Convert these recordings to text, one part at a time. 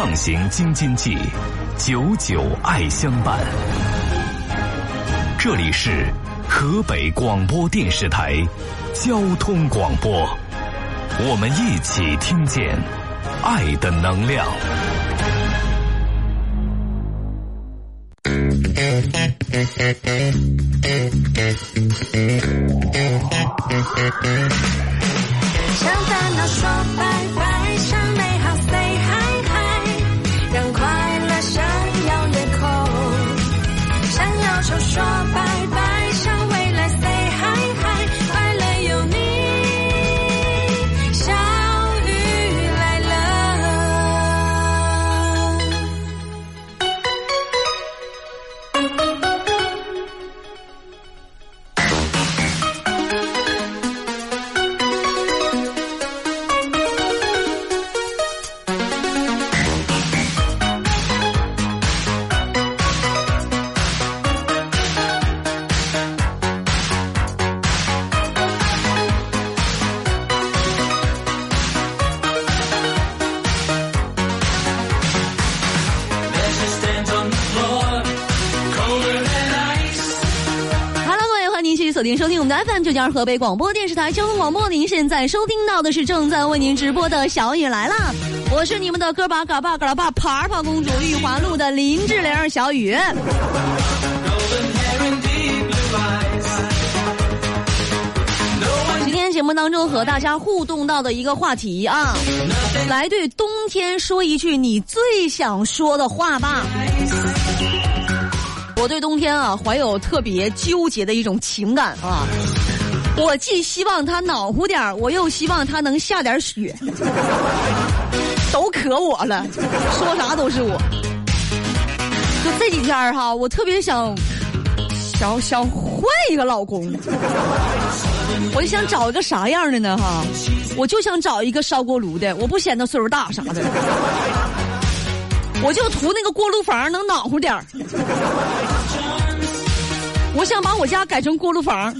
畅行京津冀，久久爱相伴。这里是河北广播电视台交通广播，我们一起听见爱的能量。向烦恼说拜拜，的 FM 九九二河北广播电视台交通广播。您现在收听到的是正在为您直播的《小雨来了》，我是你们的哥巴嘎巴嘎巴爬爬公主玉华路的林志玲小雨。今天节目当中和大家互动到的一个话题啊，来对冬天说一句你最想说的话吧。我对冬天啊怀有特别纠结的一种情感啊，我既希望它暖和点儿我又希望它能下点雪，都可我了，说啥都是我。就这几天哈，我特别想想想换一个老公，我就想找一个啥样的呢哈？我就想找一个烧锅炉的，我不嫌他岁数大啥的。我就图那个锅炉房能暖和点儿。我想把我家改成锅炉房。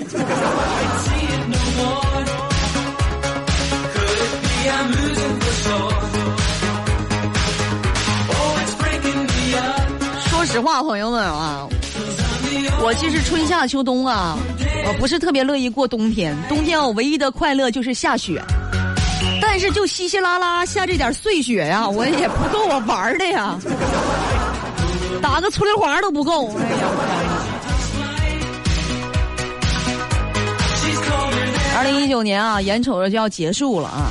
说实话，朋友们啊，我其实春夏秋冬啊，我不是特别乐意过冬天。冬天我唯一的快乐就是下雪。但是就稀稀拉拉下这点碎雪呀、我也不够我玩的呀，打个粗溜滑都不够。哎呀，二零一九年啊，眼瞅着就要结束了啊，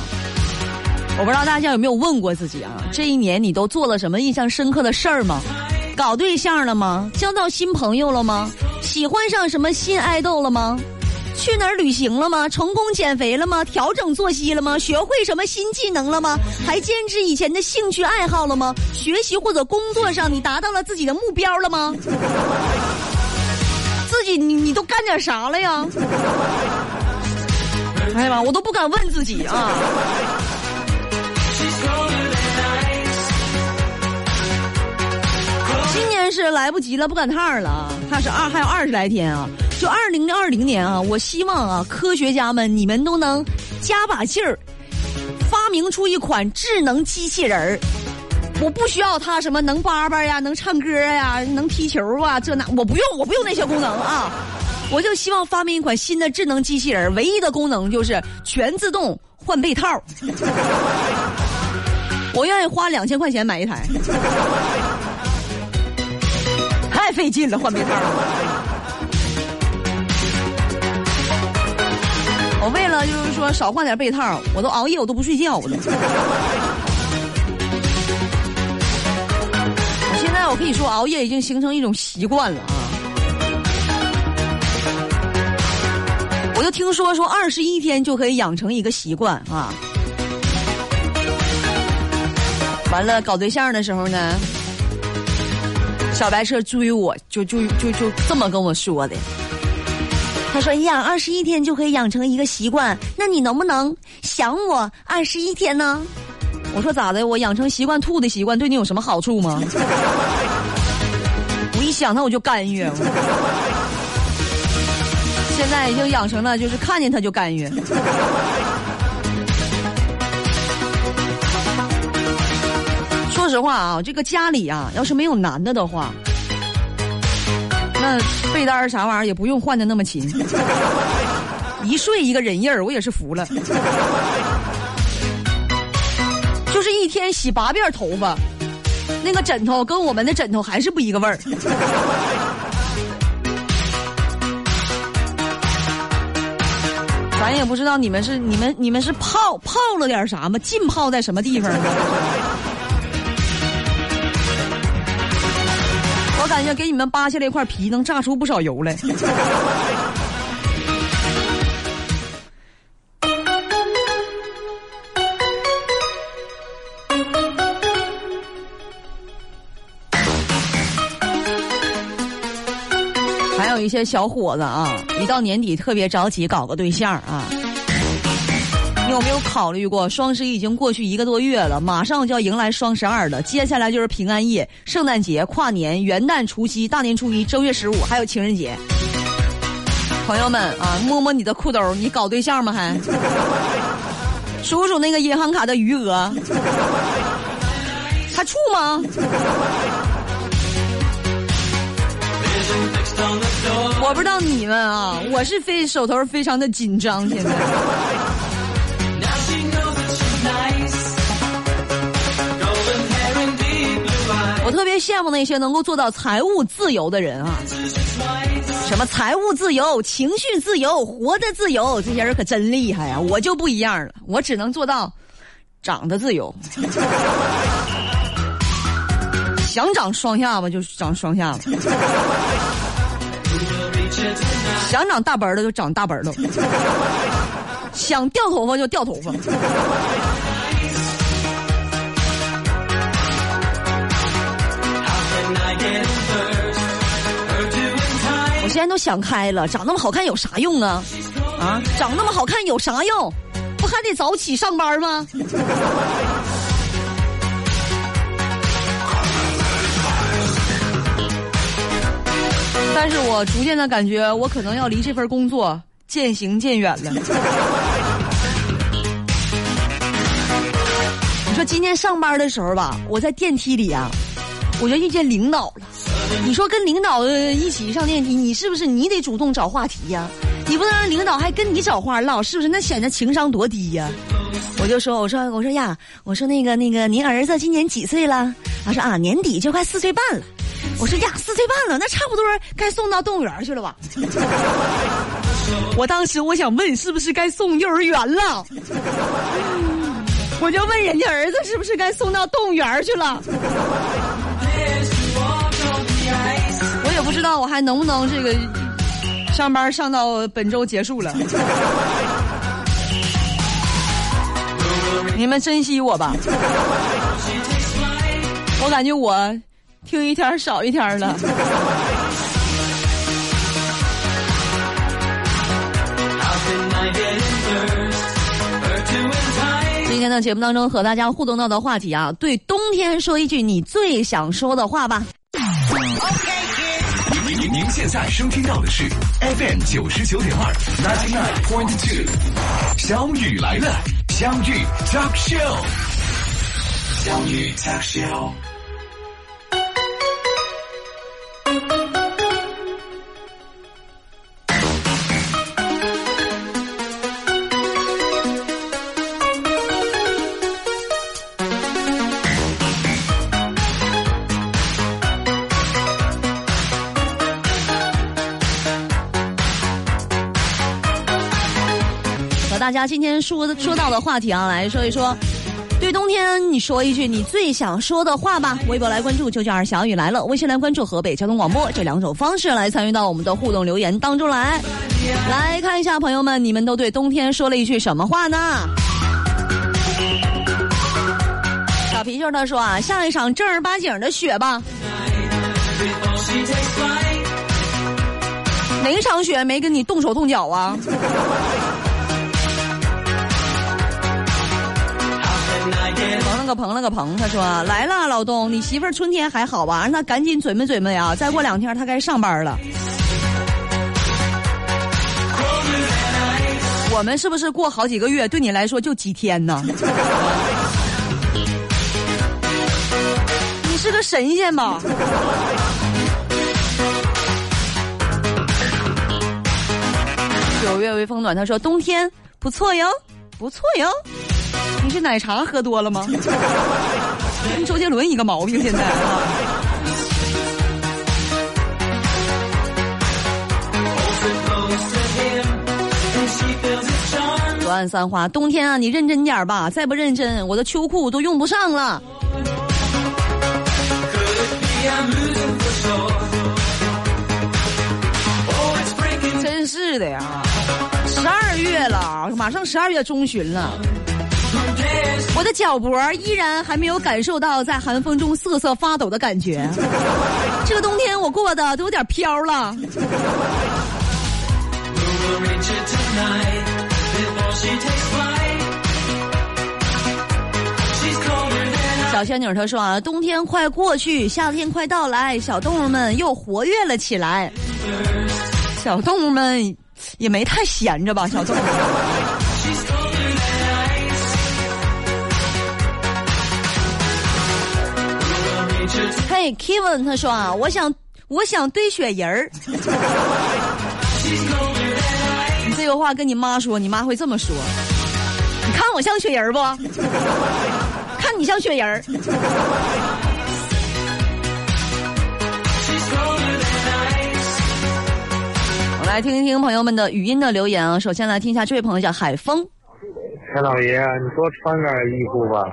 我不知道大家有没有问过自己啊，这一年你都做了什么印象深刻的事儿吗？搞对象了吗？交到新朋友了吗？喜欢上什么新爱豆了吗？去哪儿旅行了吗？成功减肥了吗？调整作息了吗？学会什么新技能了吗？还坚持以前的兴趣爱好了吗？学习或者工作上你达到了自己的目标了吗？自己你你都干点啥了呀？哎呀妈，我都不敢问自己啊！今年是来不及了，不赶趟儿了啊！它是二还有二十来天啊！就二零二零年啊，我希望啊，科学家们你们都能加把劲儿，发明出一款智能机器人儿。我不需要它什么能叭叭呀，能唱歌呀，能踢球啊，这那我不用，我不用那些功能啊！我就希望发明一款新的智能机器人，唯一的功能就是全自动换被套。我愿意花两千块钱买一台。太费劲了，换被套我为了就是说少换点被套，我都熬夜，我都不睡觉了。我现在我跟你说熬夜已经形成一种习惯了啊。我就听说说二十一天就可以养成一个习惯啊。完了搞对象的时候呢，小白车追我，就就就就这么跟我说的。他说：“呀二十一天就可以养成一个习惯，那你能不能想我二十一天呢？”我说：“咋的？我养成习惯吐的习惯，对你有什么好处吗？” 我一想他我就干预。现在已经养成了，就是看见他就干预。说实话啊，这个家里啊，要是没有男的的话，那被单啥玩意儿也不用换的那么勤，一睡一个人印儿，我也是服了。就是一天洗八遍头发，那个枕头跟我们的枕头还是不一个味儿。咱也不知道你们是你们你们是泡泡了点啥吗？浸泡在什么地方呢？我感觉给你们扒下来一块皮，能炸出不少油来。还有一些小伙子啊，一到年底特别着急搞个对象啊。你有没有考虑过，双十一已经过去一个多月了，马上就要迎来双十二了，接下来就是平安夜、圣诞节、跨年、元旦、除夕、大年初一、正月十五，还有情人节。朋友们啊，摸摸你的裤兜，你搞对象吗？还数数那个银行卡的余额，还处吗？我不知道你们啊，我是非手头非常的紧张，现在。特别羡慕那些能够做到财务自由的人啊！什么财务自由、情绪自由、活的自由，这些人可真厉害呀！我就不一样了，我只能做到长得自由。想长双下巴就长双下巴，想长大本的就长大本的，想掉头发就掉头发。我现在都想开了，长那么好看有啥用啊？啊，长那么好看有啥用？不还得早起上班吗？但是我逐渐的感觉，我可能要离这份工作渐行渐远了。你说今天上班的时候吧，我在电梯里啊，我就遇见领导了。你说跟领导一起上电梯，你是不是你得主动找话题呀？你不能让领导还跟你找话唠，是不是？那显得情商多低呀！我就说，我说，我说呀，我说那个那个，您儿子今年几岁了？他说啊，年底就快四岁半了。我说呀，四岁半了，那差不多该送到动物园去了吧？我当时我想问，是不是该送幼儿园了？我就问人家儿子是不是该送到动物园去了？不知道我还能不能这个上班上到本周结束了。你们珍惜我吧，我感觉我听一天少一天了。今天的节目当中和大家互动到的话题啊，对冬天说一句你最想说的话吧。您现在收听到的是 FM 九十九点二 ninety nine point two，小雨来了，相遇 talk show，相遇 talk show。大家今天说的说到的话题啊，来说一说，对冬天你说一句你最想说的话吧。微博来关注“九九二小雨来了”，微信来关注河北交通广播，这两种方式来参与到我们的互动留言当中来。来看一下朋友们，你们都对冬天说了一句什么话呢？小皮球他说啊，下一场正儿八经的雪吧。哪场雪没跟你动手动脚啊？捧了个捧了个捧，他说来了，老东，你媳妇儿春天还好吧？让她赶紧准备准备啊！再过两天她该上班了。我们是不是过好几个月对你来说就几天呢？你是个神仙吧。九月微风暖，他说冬天不错哟，不错哟。是奶茶喝多了吗？跟 周杰伦一个毛病，现在啊。左岸三花，冬天啊，你认真点吧，再不认真，我的秋裤都用不上了。真是的呀，十二月了，马上十二月中旬了，我的脚脖依然还没有感受到在寒风中瑟瑟发抖的感觉。这个冬天我过得都有点飘了。小仙女她说啊，冬天快过去，夏天快到来，小动物们又活跃了起来。小动物们也没太闲着吧？小动物。嘿，Kevin 他说啊，我想我想堆雪人儿。你这个话跟你妈说，你妈会这么说。你看我像雪人不？看你像雪人儿。我来听一听朋友们的语音的留言啊。首先来听一下这位朋友叫海风。陈老爷，你多穿点衣服吧。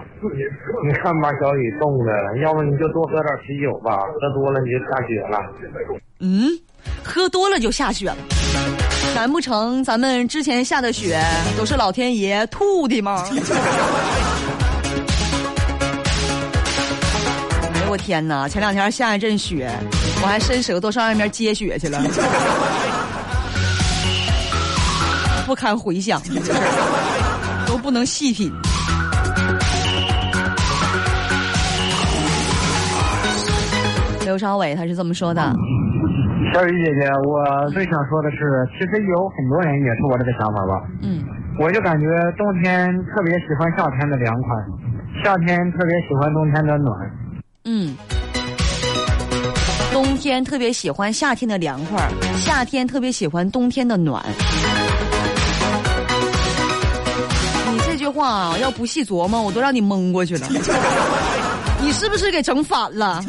你看把小雨冻的，要不你就多喝点啤酒吧，喝多了你就下雪了。嗯，喝多了就下雪了？难不成咱们之前下的雪都是老天爷吐的吗？哎呦我天哪！前两天下一阵雪，我还伸舌头上外面接雪去了，不堪回想，都不能细品。刘朝伟他是这么说的。小雨姐姐，我最想说的是，其实有很多人也是我这个想法吧。嗯，我就感觉冬天特别喜欢夏天的凉快，夏天特别喜欢冬天的暖。嗯，冬天特别喜欢夏天的凉快，夏天特别喜欢冬天的暖。话啊，要不细琢磨，我都让你蒙过去了。你是不是给整反了？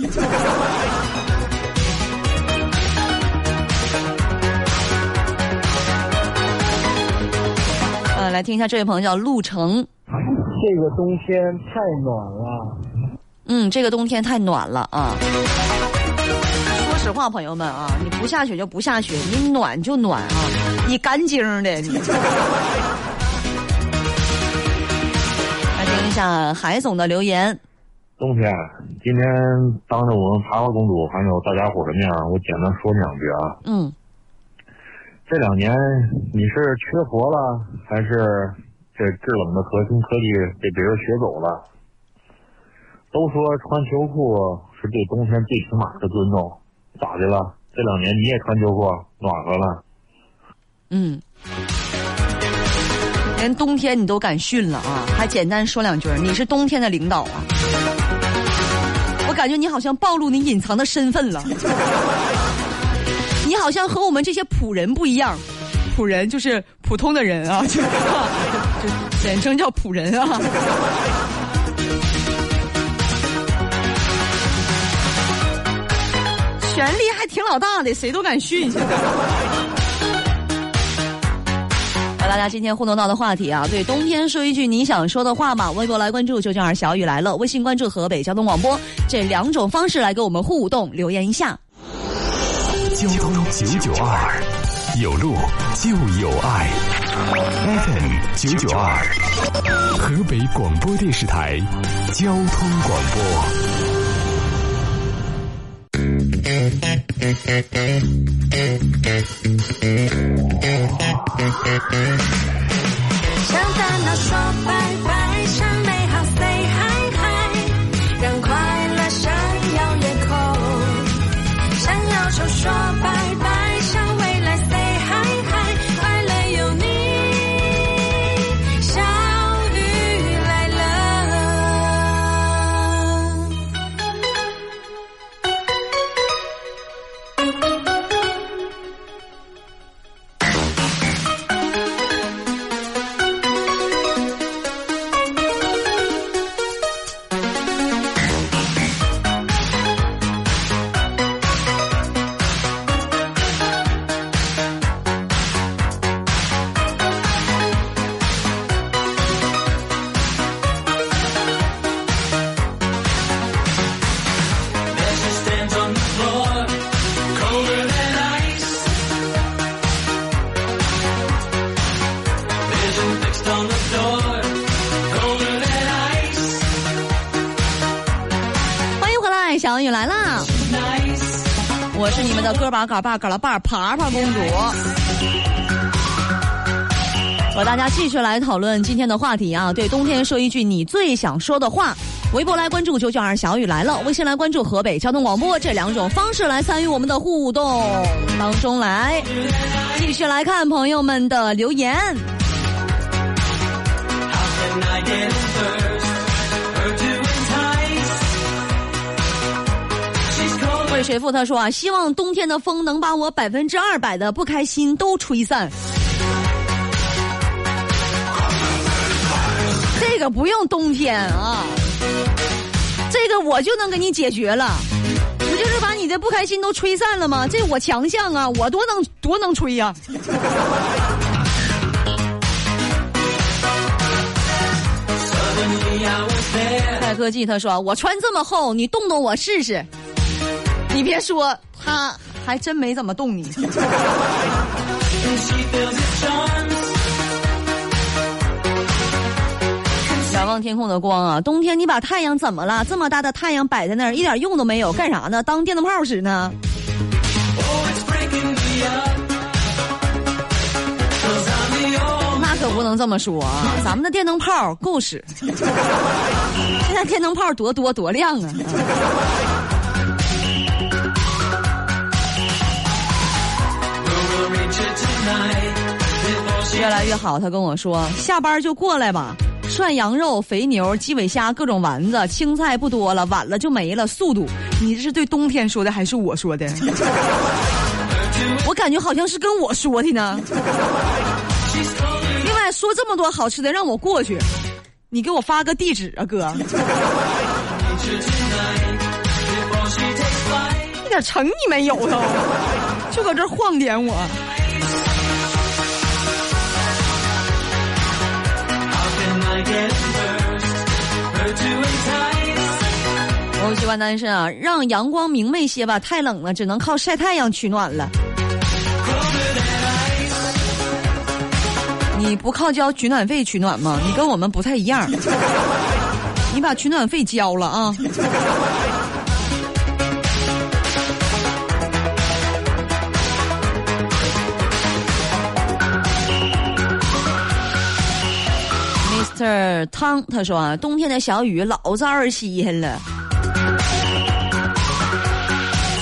呃，来听一下这位朋友叫陆成。这个冬天太暖了。嗯，这个冬天太暖了啊！说实话，朋友们啊，你不下雪就不下雪，你暖就暖啊，你干净的你。下海总的留言。冬天，今天当着我们爬花公主还有大家伙的面，我简单说两句啊。嗯，这两年你是缺活了，还是这制冷的核心科技被别人学走了？都说穿秋裤是对冬天最起码的尊重，咋的了？这两年你也穿秋裤，暖和了？嗯，连冬天你都敢训了啊？还简单说两句，你是冬天的领导啊？我感觉你好像暴露你隐藏的身份了，你好像和我们这些普人不一样，普人就是普通的人啊，就就简称叫普人啊。权力还挺老大的，谁都敢训。大家今天互动到的话题啊，对冬天说一句你想说的话嘛。微博来关注“就这样小雨来了”，微信关注河北交通广播，这两种方式来跟我们互动留言一下。交通九九二，有路就有爱。FM 九九二，河北广播电视台交通广播。向烦恼说拜拜，我是你们的哥把嘎巴嘎拉爸爬爬公主，和大家继续来讨论今天的话题啊！对冬天说一句你最想说的话。微博来关注九九二小雨来了，微信来关注河北交通广播这两种方式来参与我们的互动当中来。继续来看朋友们的留言。为谁付他说啊，希望冬天的风能把我百分之二百的不开心都吹散。这个不用冬天啊。这个我就能给你解决了，不就是把你的不开心都吹散了吗？这我强项啊，我多能多能吹呀！戴科技他说：“我穿这么厚，你动动我试试。”你别说，他还真没怎么动你。仰望天空的光啊！冬天你把太阳怎么了？这么大的太阳摆在那儿，一点用都没有，干啥呢？当电灯泡使呢？那可不能这么说啊！咱们的电灯泡够使。现在电灯泡多多多亮啊！越来越好，他跟我说，下班就过来吧。涮羊肉、肥牛、鸡尾虾、各种丸子，青菜不多了，晚了就没了。速度，你这是对冬天说的还是我说的？我感觉好像是跟我说的呢。另外说这么多好吃的，让我过去，你给我发个地址啊，哥。一点诚意没有都，就搁这晃点我。我喜欢单身啊，让阳光明媚些吧，太冷了，只能靠晒太阳取暖了。你不靠交取暖费取暖吗？你跟我们不太一样，你把取暖费交了啊。这汤他说啊，冬天的小雨老招人稀罕了。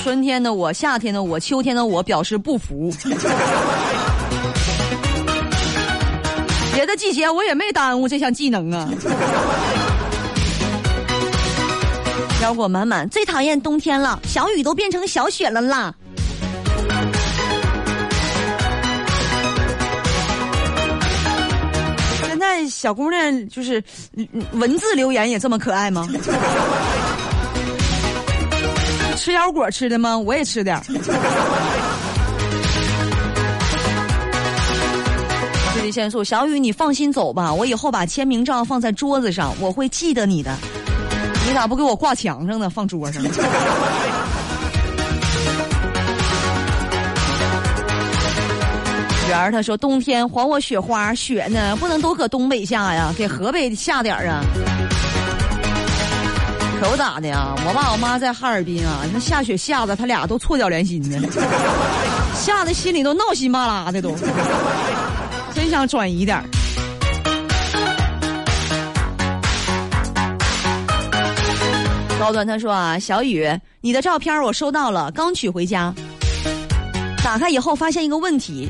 春天的我，夏天的我，秋天的我表示不服。别的季节我也没耽误这项技能啊。腰果满满，最讨厌冬天了，小雨都变成小雪了啦。小姑娘就是文字留言也这么可爱吗？吃腰果吃的吗？我也吃点儿。智力限速，小雨你放心走吧，我以后把签名照放在桌子上，我会记得你的。你咋不给我挂墙上呢？放桌上。圆儿他说冬天还我雪花雪呢，不能都搁东北下呀，给河北下点儿啊。可不咋的呀，我爸我妈在哈尔滨啊，那下雪下的他俩都错脚连心 的，吓得心里都闹心巴拉的都，真想转移点儿。高端他说啊，小雨，你的照片我收到了，刚取回家，打开以后发现一个问题，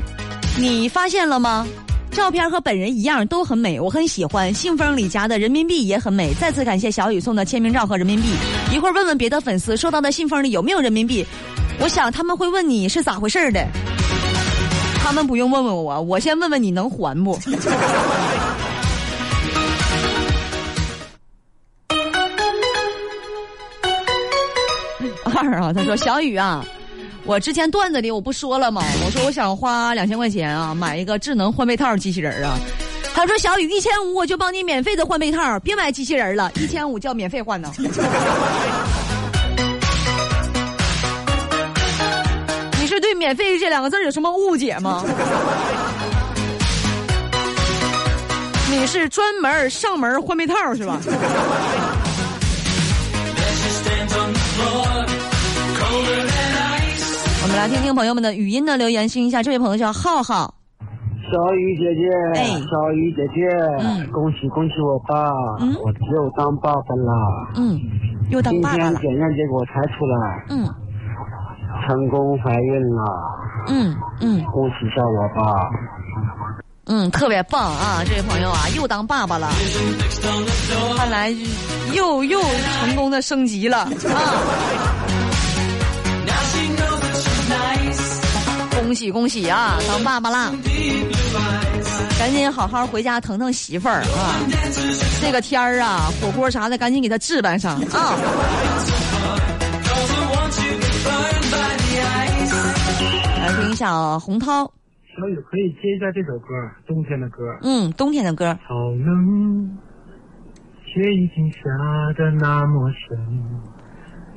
你发现了吗？照片和本人一样都很美，我很喜欢。信封里夹的人民币也很美。再次感谢小雨送的签名照和人民币。一会儿问问别的粉丝收到的信封里有没有人民币。我想他们会问你是咋回事的。他们不用问问我，我先问问你能还不？二啊，他说小雨啊。我之前段子里我不说了吗？我说我想花两千块钱啊，买一个智能换被套机器人啊。他说小雨一千五我就帮你免费的换被套，别买机器人了，一千五叫免费换呢。你是对“免费”这两个字有什么误解吗？你是专门上门换被套是吧？来听听朋友们的语音的留言，听一下。这位朋友叫浩浩，小雨姐姐，哎小雨姐姐，嗯恭喜恭喜我爸，嗯我又当爸爸了！嗯，又当爸爸了，天检验结果才出来，嗯成功怀孕了，嗯嗯恭喜一下我爸。嗯，特别棒啊！这位朋友啊，又当爸爸了，看来又又成功的升级了啊！恭喜恭喜啊，当爸爸啦！赶紧好好回家疼疼媳妇儿啊！这个天儿啊，火锅啥的赶紧给他置办上啊！来听一下啊，洪涛，小雨可以接一下这首歌，冬天的歌。嗯，冬天的歌，好冷，雪已经下的那么深。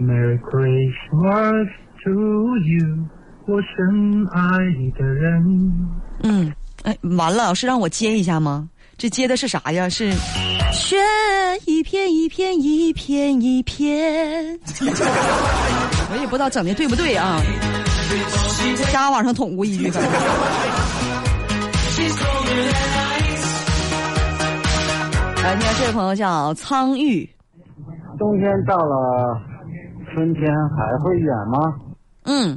Merry Christmas to you，我深爱你的人。嗯，哎，完了，老师让我接一下吗？这接的是啥呀？是雪一片一片一片一片，我也不知道整的对不对啊。瞎往上捅咕一句。来，听这位朋友叫苍玉，冬天到了，春天还会远吗？嗯，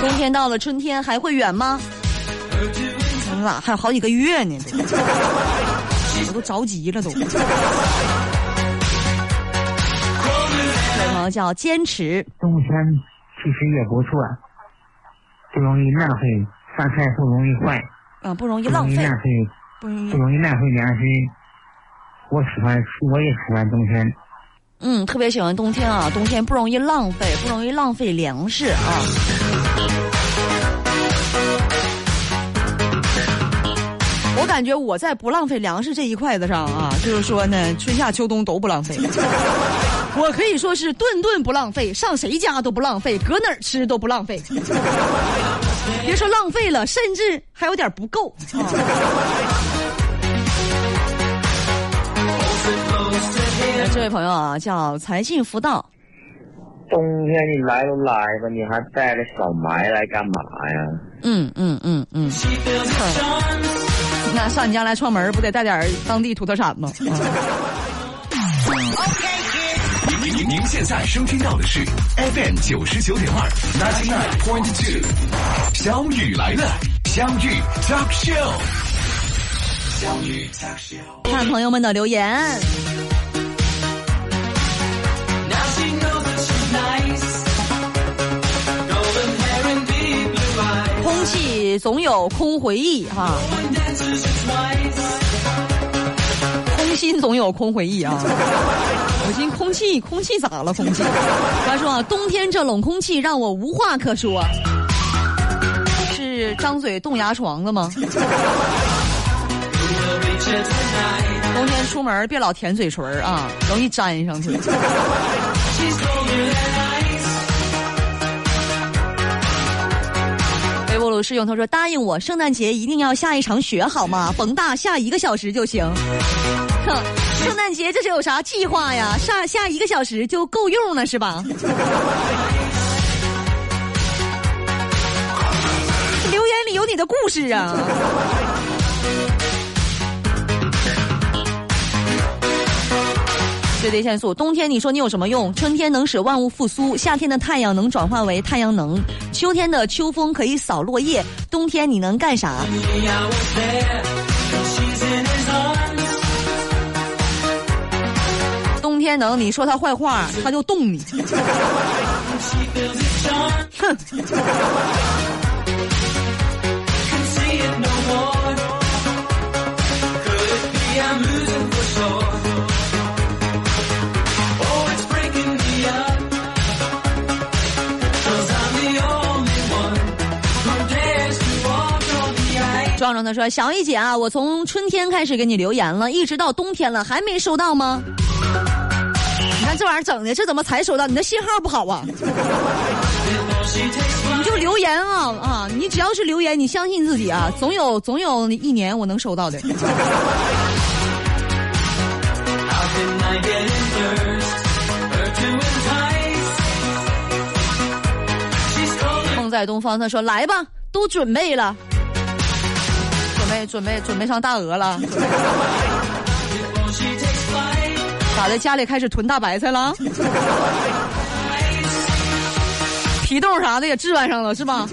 冬天到了，春天还会远吗？咱俩还有好几个月呢，都 我都着急了都。这位朋友叫坚持，冬天其实也不错，不容易浪费，饭菜不容易坏，啊，不容易浪费，容易浪费，不容易不，容易浪费粮食。我喜欢，我也喜欢冬天。嗯，特别喜欢冬天啊，冬天不容易浪费，不容易浪费粮食啊。我感觉我在不浪费粮食这一块子上啊，就是说呢，春夏秋冬都不浪费。我可以说是顿顿不浪费，上谁家都不浪费，搁哪儿吃都不浪费。别说浪费了，甚至还有点不够。啊这位朋友啊，叫财信福道。冬天你来都来吧，你还带着小埋来干嘛呀？嗯嗯嗯嗯。那上你家来串门，不得带点当地土特产吗？啊您您您现在收听到的是 FM 九十九点二，ninety nine point two，小雨来了，相遇 talk show，相遇 talk show。看朋友们的留言。总有空回忆哈，空心总有空回忆啊。我寻空气，空气咋了？空气，他说，冬天这冷空气让我无话可说。是张嘴冻牙床子吗？冬天出门别老舔嘴唇啊，容易粘上去。微波炉试用，他说答应我，圣诞节一定要下一场雪好吗？甭大，下一个小时就行。哼，圣诞节这是有啥计划呀？下下一个小时就够用了是吧？留言里有你的故事啊！最低限速，冬天你说你有什么用？春天能使万物复苏，夏天的太阳能转化为太阳能，秋天的秋风可以扫落叶，冬天你能干啥？冬天能你说他坏话，他就冻你。哼。他说：“小玉姐啊，我从春天开始给你留言了，一直到冬天了，还没收到吗？你看这玩意儿整的，这怎么才收到？你的信号不好啊！你就留言啊啊！你只要是留言，你相信自己啊，总有总有一年我能收到的。梦在东方，他说来吧，都准备了，准备准备准备上大鹅了，咋的？家里开始囤大白菜了？皮冻啥的也置办上了是吧？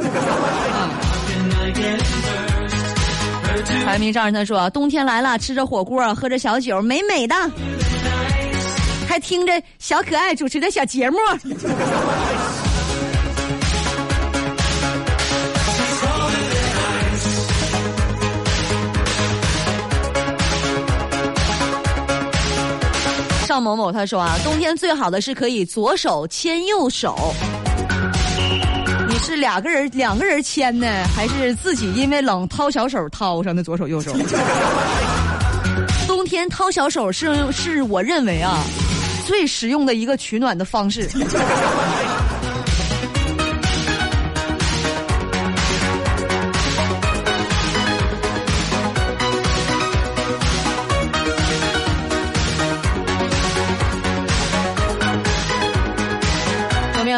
排名丈人他说：“冬天来了，吃着火锅，喝着小酒，美美的，还听着小可爱主持的小节目。”赵某某他说啊，冬天最好的是可以左手牵右手。你是两个人两个人牵呢，还是自己因为冷掏小手掏上的左手右手？冬天掏小手是是我认为啊最实用的一个取暖的方式。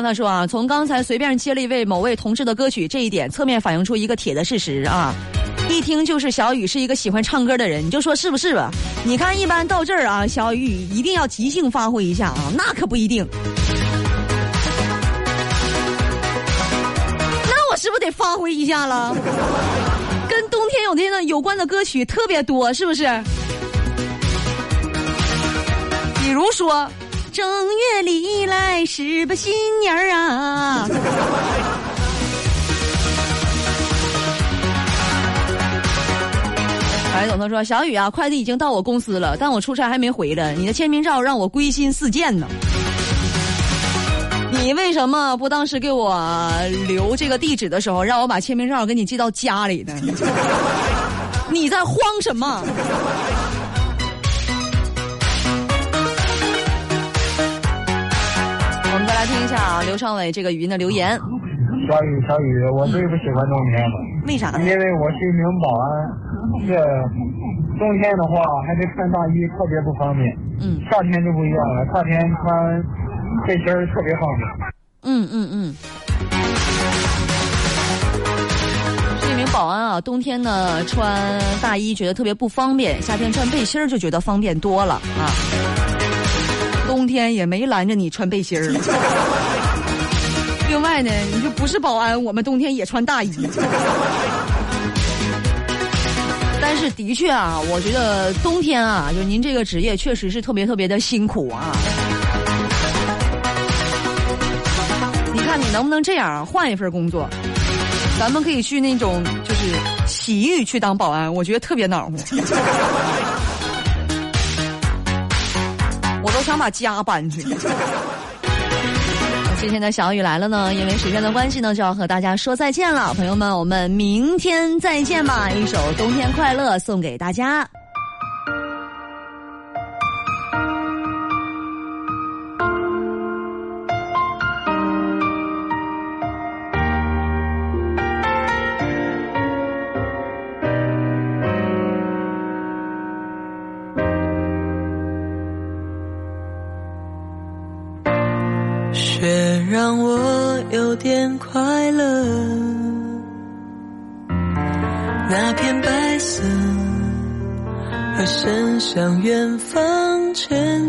他说啊，从刚才随便接了一位某位同志的歌曲，这一点侧面反映出一个铁的事实啊，一听就是小雨是一个喜欢唱歌的人，你就说是不是吧？你看，一般到这儿啊，小雨一定要即兴发挥一下啊，那可不一定。那我是不是得发挥一下了？跟冬天有那个有关的歌曲特别多，是不是？比如说。正月里来是个新年儿啊！白总他说：“小雨啊，快递已经到我公司了，但我出差还没回来。你的签名照让我归心似箭呢。你为什么不当时给我留这个地址的时候，让我把签名照给你寄到家里呢？你在慌什么？”来听一下啊，刘尚伟这个语音的留言。小雨，小雨，我最不喜欢冬天了，为啥呢？因为我是一名保安，这冬天的话还得穿大衣，特别不方便。嗯夏天就不一样了，夏天穿背心儿特别方便。嗯嗯嗯。是一名保安啊，冬天呢穿大衣觉得特别不方便，夏天穿背心儿就觉得方便多了啊。冬天也没拦着你穿背心儿。另外呢，你就不是保安，我们冬天也穿大衣。但是的确啊，我觉得冬天啊，就您这个职业确实是特别特别的辛苦啊。你看你能不能这样，换一份工作？咱们可以去那种就是洗浴去当保安，我觉得特别暖和。想把家搬去。今天的小雨来了呢，因为时间的关系呢，就要和大家说再见了，朋友们，我们明天再见吧。一首《冬天快乐》送给大家。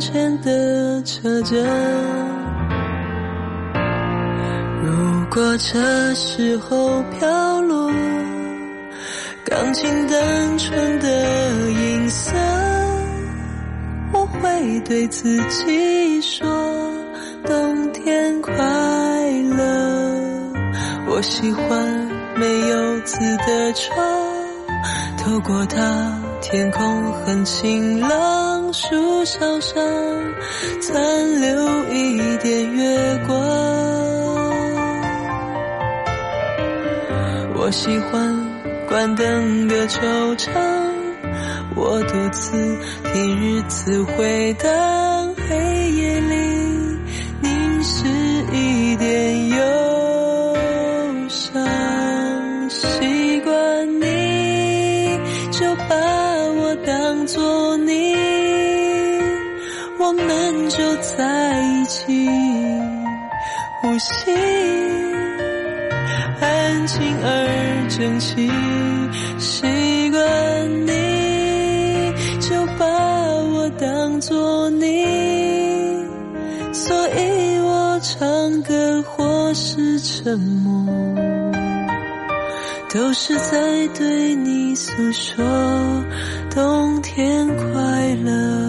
浅浅的车辙。如果这时候飘落，钢琴单纯的音色，我会对自己说。冬天快乐，我喜欢没有字的窗，透过它，天空很晴朗，树梢上残留一点月光。我喜欢关灯的惆怅，我独自听日子回答，我们就在一起呼吸。安静而整齐，习惯你就把我当作你，所以我唱歌或是沉默，都是在对你诉说冬天快乐